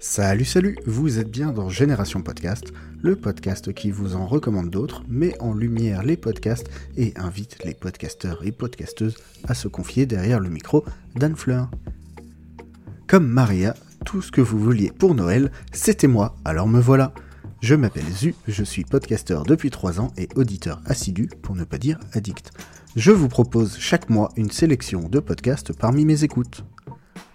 Salut, salut, vous êtes bien dans Génération Podcast, le podcast qui vous en recommande d'autres, met en lumière les podcasts et invite les podcasteurs et podcasteuses à se confier derrière le micro d'Anne Fleur. Comme Maria, tout ce que vous vouliez pour Noël, c'était moi, alors me voilà. Je m'appelle Zu, je suis podcasteur depuis 3 ans et auditeur assidu, pour ne pas dire addict. Je vous propose chaque mois une sélection de podcasts parmi mes écoutes.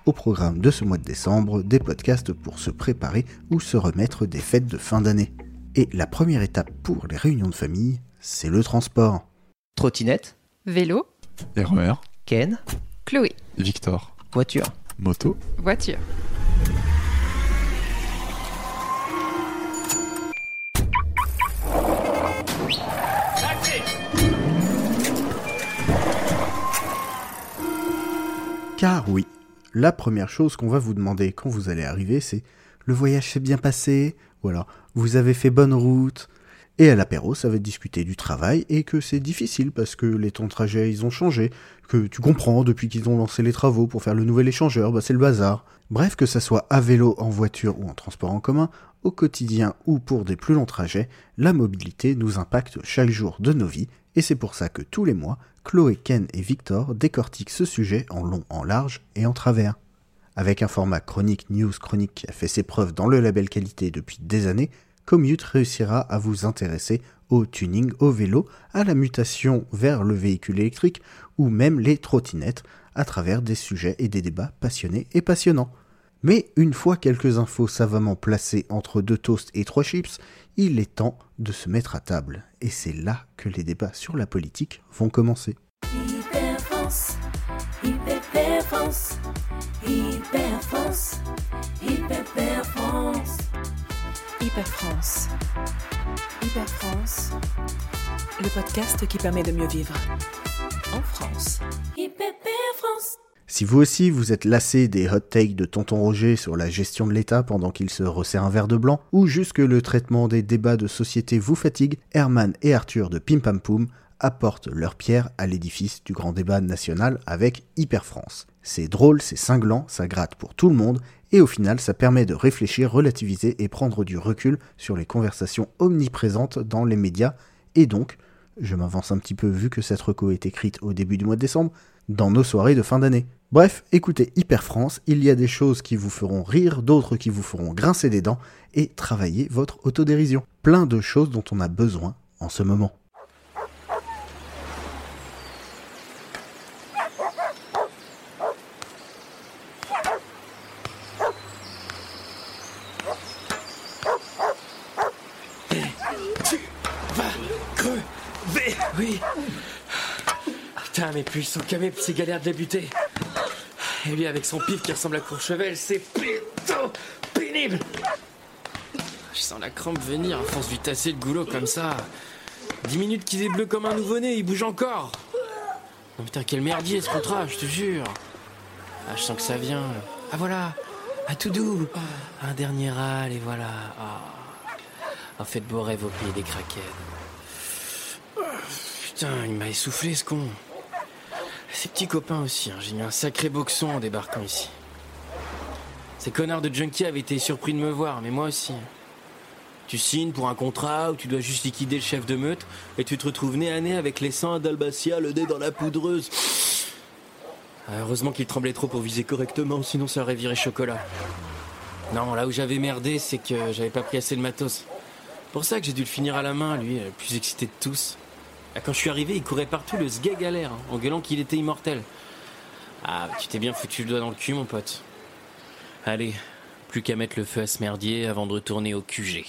Au programme de ce mois de décembre, des podcasts pour se préparer ou se remettre des fêtes de fin d'année. Et la première étape pour les réunions de famille, c'est le transport. Trottinette, Vélo, RER, Ken, Chloé, Victor, voiture. moto, voiture. Car oui, la première chose qu'on va vous demander quand vous allez arriver, c'est le voyage s'est bien passé, ou alors vous avez fait bonne route? Et à l'apéro, ça va être discuter du travail et que c'est difficile parce que les temps de trajet ils ont changé, que tu comprends depuis qu'ils ont lancé les travaux pour faire le nouvel échangeur, bah c'est le bazar. Bref, que ça soit à vélo, en voiture ou en transport en commun, au quotidien ou pour des plus longs trajets, la mobilité nous impacte chaque jour de nos vies et c'est pour ça que tous les mois, Chloé, Ken et Victor décortiquent ce sujet en long, en large et en travers. Avec un format chronique news chronique qui a fait ses preuves dans le label qualité depuis des années, Commute réussira à vous intéresser au tuning, au vélo, à la mutation vers le véhicule électrique ou même les trottinettes à travers des sujets et des débats passionnés et passionnants. Mais une fois quelques infos savamment placées entre deux toasts et trois chips, il est temps de se mettre à table. Et c'est là que les débats sur la politique vont commencer. Hyper France. Hyper France. Le podcast qui permet de mieux vivre. En France. Hyper France. Si vous aussi vous êtes lassé des hot takes de Tonton Roger sur la gestion de l'État pendant qu'il se resserre un verre de blanc, ou juste que le traitement des débats de société vous fatigue, Herman et Arthur de Pim Pam Poum apportent leur pierre à l'édifice du grand débat national avec Hyper France. C'est drôle, c'est cinglant, ça gratte pour tout le monde, et au final ça permet de réfléchir, relativiser et prendre du recul sur les conversations omniprésentes dans les médias, et donc, je m'avance un petit peu vu que cette reco est écrite au début du mois de décembre, dans nos soirées de fin d'année. Bref, écoutez Hyper France, il y a des choses qui vous feront rire, d'autres qui vous feront grincer des dents, et travailler votre autodérision. Plein de choses dont on a besoin en ce moment. Oui. Putain, mais puis camés, c'est galère de les buter. Et lui, avec son pif qui ressemble à Courchevel, c'est putain pénible. Je sens la crampe venir à force lui tasser le goulot comme ça. Dix minutes qu'il est bleu comme un nouveau-né, il bouge encore. Non, putain, quel merdier ce contrat, je te jure. Ah, je sens que ça vient. Ah, voilà. Ah, tout doux. Un dernier râle, et voilà. Ah. En fait, beau rêve au pays des craquettes. Putain, il m'a essoufflé ce con. Ses petits copains aussi, hein. j'ai mis un sacré boxon en débarquant ici. Ces connards de junkies avaient été surpris de me voir, mais moi aussi. Tu signes pour un contrat où tu dois juste liquider le chef de meute et tu te retrouves nez à nez avec les sangs d'Albacia, le nez dans la poudreuse. Ah, heureusement qu'il tremblait trop pour viser correctement, sinon ça aurait viré chocolat. Non, là où j'avais merdé, c'est que j'avais pas pris assez de matos. Pour ça que j'ai dû le finir à la main, lui, le plus excité de tous. Ah, Quand je suis arrivé, il courait partout le sgeg à hein, en gueulant qu'il était immortel. Ah, tu t'es bien foutu le doigt dans le cul, mon pote. Allez, plus qu'à mettre le feu à ce merdier avant de retourner au QG.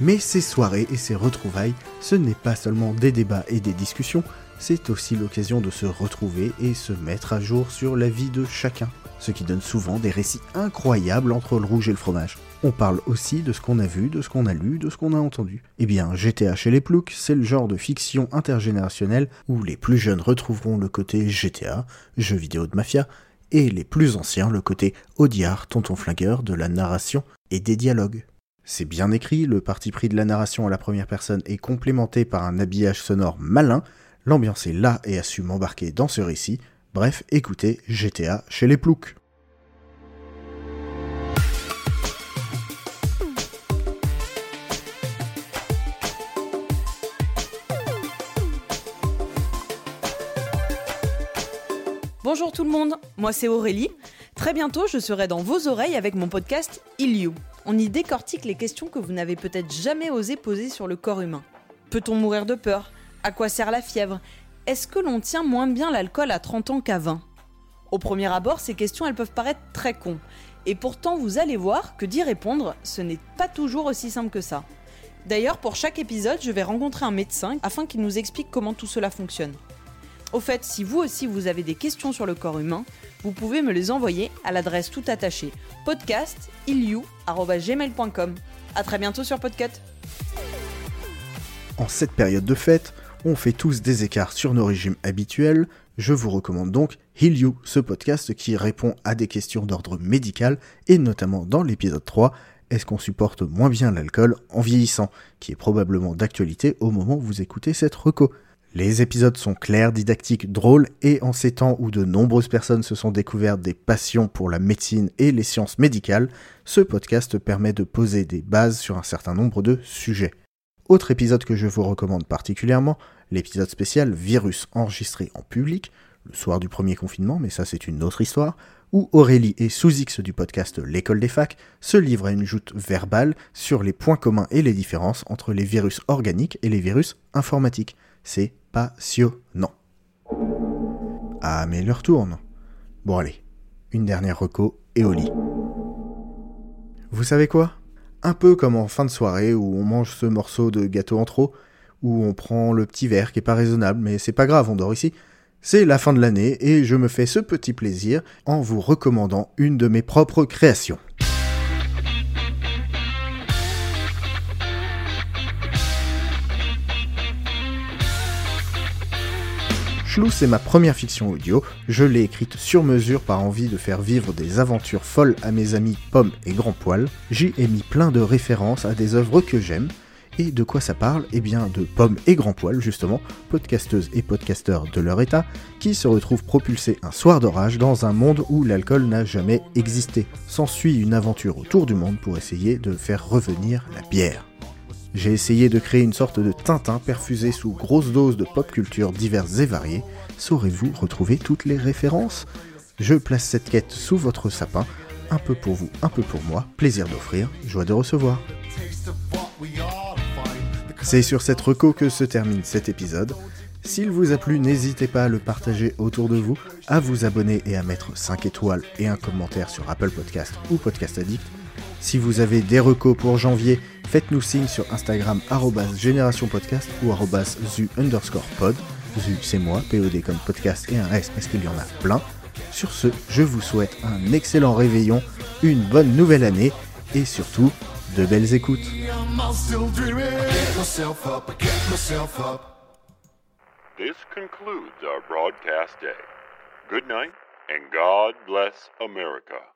Mais ces soirées et ces retrouvailles, ce n'est pas seulement des débats et des discussions, c'est aussi l'occasion de se retrouver et se mettre à jour sur la vie de chacun, ce qui donne souvent des récits incroyables entre le rouge et le fromage. On parle aussi de ce qu'on a vu, de ce qu'on a lu, de ce qu'on a entendu. Eh bien, GTA chez les ploucs, c'est le genre de fiction intergénérationnelle où les plus jeunes retrouveront le côté GTA, jeu vidéo de mafia, et les plus anciens le côté Audiard, tonton flingueur de la narration et des dialogues. C'est bien écrit, le parti pris de la narration à la première personne est complémenté par un habillage sonore malin, l'ambiance est là et a su m'embarquer dans ce récit. Bref, écoutez GTA chez les ploucs. Bonjour tout le monde, moi c'est Aurélie. Très bientôt, je serai dans vos oreilles avec mon podcast Il. On y décortique les questions que vous n'avez peut-être jamais osé poser sur le corps humain. Peut-on mourir de peur? À quoi sert la fièvre? Est-ce que l'on tient moins bien l'alcool à 30 ans qu'à 20 Au premier abord, ces questions elles peuvent paraître très cons. Et pourtant, vous allez voir que d'y répondre, ce n'est pas toujours aussi simple que ça. D'ailleurs, pour chaque épisode, je vais rencontrer un médecin afin qu'il nous explique comment tout cela fonctionne. Au fait, si vous aussi vous avez des questions sur le corps humain, vous pouvez me les envoyer à l'adresse tout attachée podcast.iliou@gmail.com. À très bientôt sur Podcut. En cette période de fête, on fait tous des écarts sur nos régimes habituels. Je vous recommande donc Heal You, ce podcast qui répond à des questions d'ordre médical et notamment dans l'épisode 3, est-ce qu'on supporte moins bien l'alcool en vieillissant, qui est probablement d'actualité au moment où vous écoutez cette reco. Les épisodes sont clairs, didactiques, drôles, et en ces temps où de nombreuses personnes se sont découvertes des passions pour la médecine et les sciences médicales, ce podcast permet de poser des bases sur un certain nombre de sujets. Autre épisode que je vous recommande particulièrement, l'épisode spécial Virus enregistré en public, le soir du premier confinement, mais ça c'est une autre histoire, où Aurélie et Sous-X du podcast L'école des facs se livrent à une joute verbale sur les points communs et les différences entre les virus organiques et les virus informatiques. C'est passionnant. Ah, mais l'heure tourne. Bon, allez, une dernière reco et au lit. Vous savez quoi? Un peu comme en fin de soirée où on mange ce morceau de gâteau en trop, où on prend le petit verre qui est pas raisonnable, mais c'est pas grave, on dort ici. C'est la fin de l'année et je me fais ce petit plaisir en vous recommandant une de mes propres créations. C'est ma première fiction audio. Je l'ai écrite sur mesure par envie de faire vivre des aventures folles à mes amis Pomme et Grand Poil. J'y ai mis plein de références à des œuvres que j'aime. Et de quoi ça parle? Eh bien de Pomme et Grand Poil, justement, podcasteuses et podcasteurs de leur état, qui se retrouvent propulsés un soir d'orage dans un monde où l'alcool n'a jamais existé. S'ensuit une aventure autour du monde pour essayer de faire revenir la bière. J'ai essayé de créer une sorte de Tintin perfusé sous grosse dose de pop culture diverses et variées. Saurez-vous retrouver toutes les références? Je place cette quête sous votre sapin, un peu pour vous, un peu pour moi, plaisir d'offrir, joie de recevoir. C'est sur cette reco que se termine cet épisode. S'il vous a plu, n'hésitez pas à le partager autour de vous, à vous abonner et à mettre 5 étoiles et un commentaire sur Apple Podcast ou Podcast Addict. Si vous avez des recos pour janvier, faites-nous signe sur Instagram Génération Podcast ou zu underscore pod. Zu c'est moi, POD comme podcast et un S parce qu'il y en a plein. Sur ce, je vous souhaite un excellent réveillon, une bonne nouvelle année et surtout de belles écoutes. This concludes our broadcast day. Good night, and God bless America.